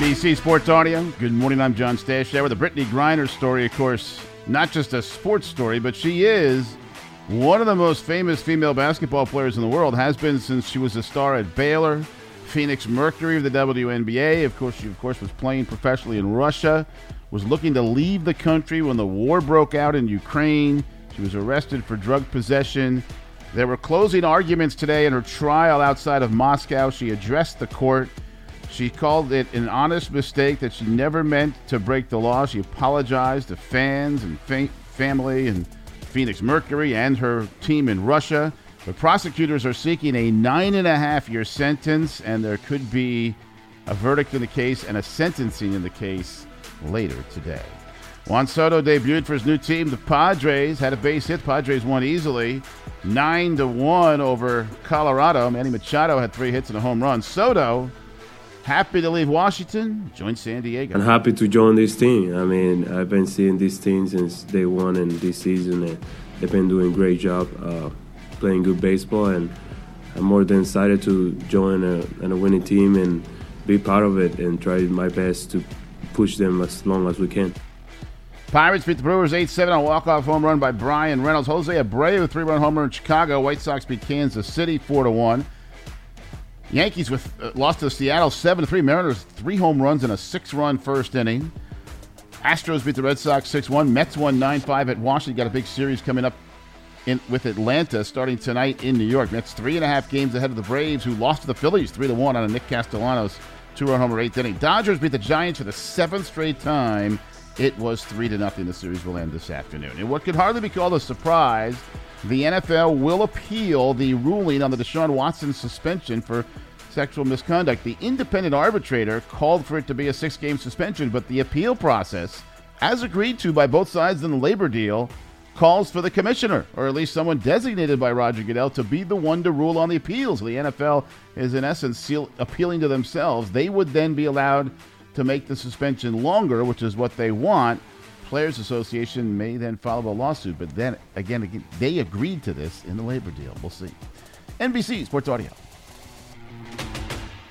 NBC Sports Audio. Good morning. I'm John Stash. There with the Brittney Griner story, of course, not just a sports story, but she is one of the most famous female basketball players in the world. Has been since she was a star at Baylor, Phoenix Mercury of the WNBA. Of course, she of course was playing professionally in Russia. Was looking to leave the country when the war broke out in Ukraine. She was arrested for drug possession. There were closing arguments today in her trial outside of Moscow. She addressed the court. She called it an honest mistake that she never meant to break the law. She apologized to fans and fa- family and Phoenix Mercury and her team in Russia. The prosecutors are seeking a nine and a half year sentence, and there could be a verdict in the case and a sentencing in the case later today. Juan Soto debuted for his new team, the Padres. Had a base hit. Padres won easily, nine to one over Colorado. Manny Machado had three hits and a home run. Soto happy to leave Washington, join San Diego. I'm happy to join this team. I mean, I've been seeing this team since day one in this season, and they've been doing a great job uh, playing good baseball. And I'm more than excited to join a, a winning team and be part of it and try my best to push them as long as we can. Pirates beat the Brewers 8 7 on a walk off home run by Bryan Reynolds. Jose Abreu, three run homer in Chicago. White Sox beat Kansas City 4 1. Yankees with uh, lost to Seattle 7 3. Mariners, three home runs in a six run first inning. Astros beat the Red Sox 6 1. Mets won 9 5 at Washington. Got a big series coming up in, with Atlanta starting tonight in New York. Mets three and a half games ahead of the Braves, who lost to the Phillies 3 1 on a Nick Castellanos two run homer eighth inning. Dodgers beat the Giants for the seventh straight time it was 3 to nothing. The series will end this afternoon. And what could hardly be called a surprise, the NFL will appeal the ruling on the Deshaun Watson suspension for sexual misconduct. The independent arbitrator called for it to be a six game suspension, but the appeal process, as agreed to by both sides in the labor deal, calls for the commissioner, or at least someone designated by Roger Goodell, to be the one to rule on the appeals. The NFL is, in essence, seal, appealing to themselves. They would then be allowed to make the suspension longer, which is what they want. Players Association may then file a lawsuit, but then again, again, they agreed to this in the labor deal. We'll see. NBC Sports Audio.